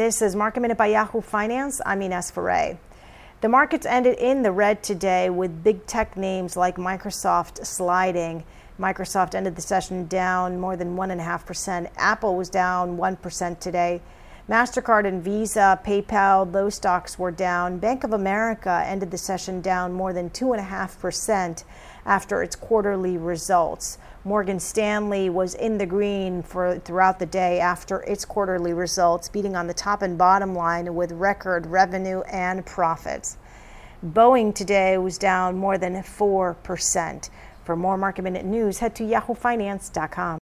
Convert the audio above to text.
This is Market Minute by Yahoo Finance. I'm Ines Ferre. The markets ended in the red today with big tech names like Microsoft sliding. Microsoft ended the session down more than 1.5%. Apple was down 1% today. MasterCard and Visa, PayPal, those stocks were down. Bank of America ended the session down more than 2.5% after its quarterly results. Morgan Stanley was in the green for throughout the day after its quarterly results, beating on the top and bottom line with record revenue and profits. Boeing today was down more than 4%. For more market minute news, head to yahoofinance.com.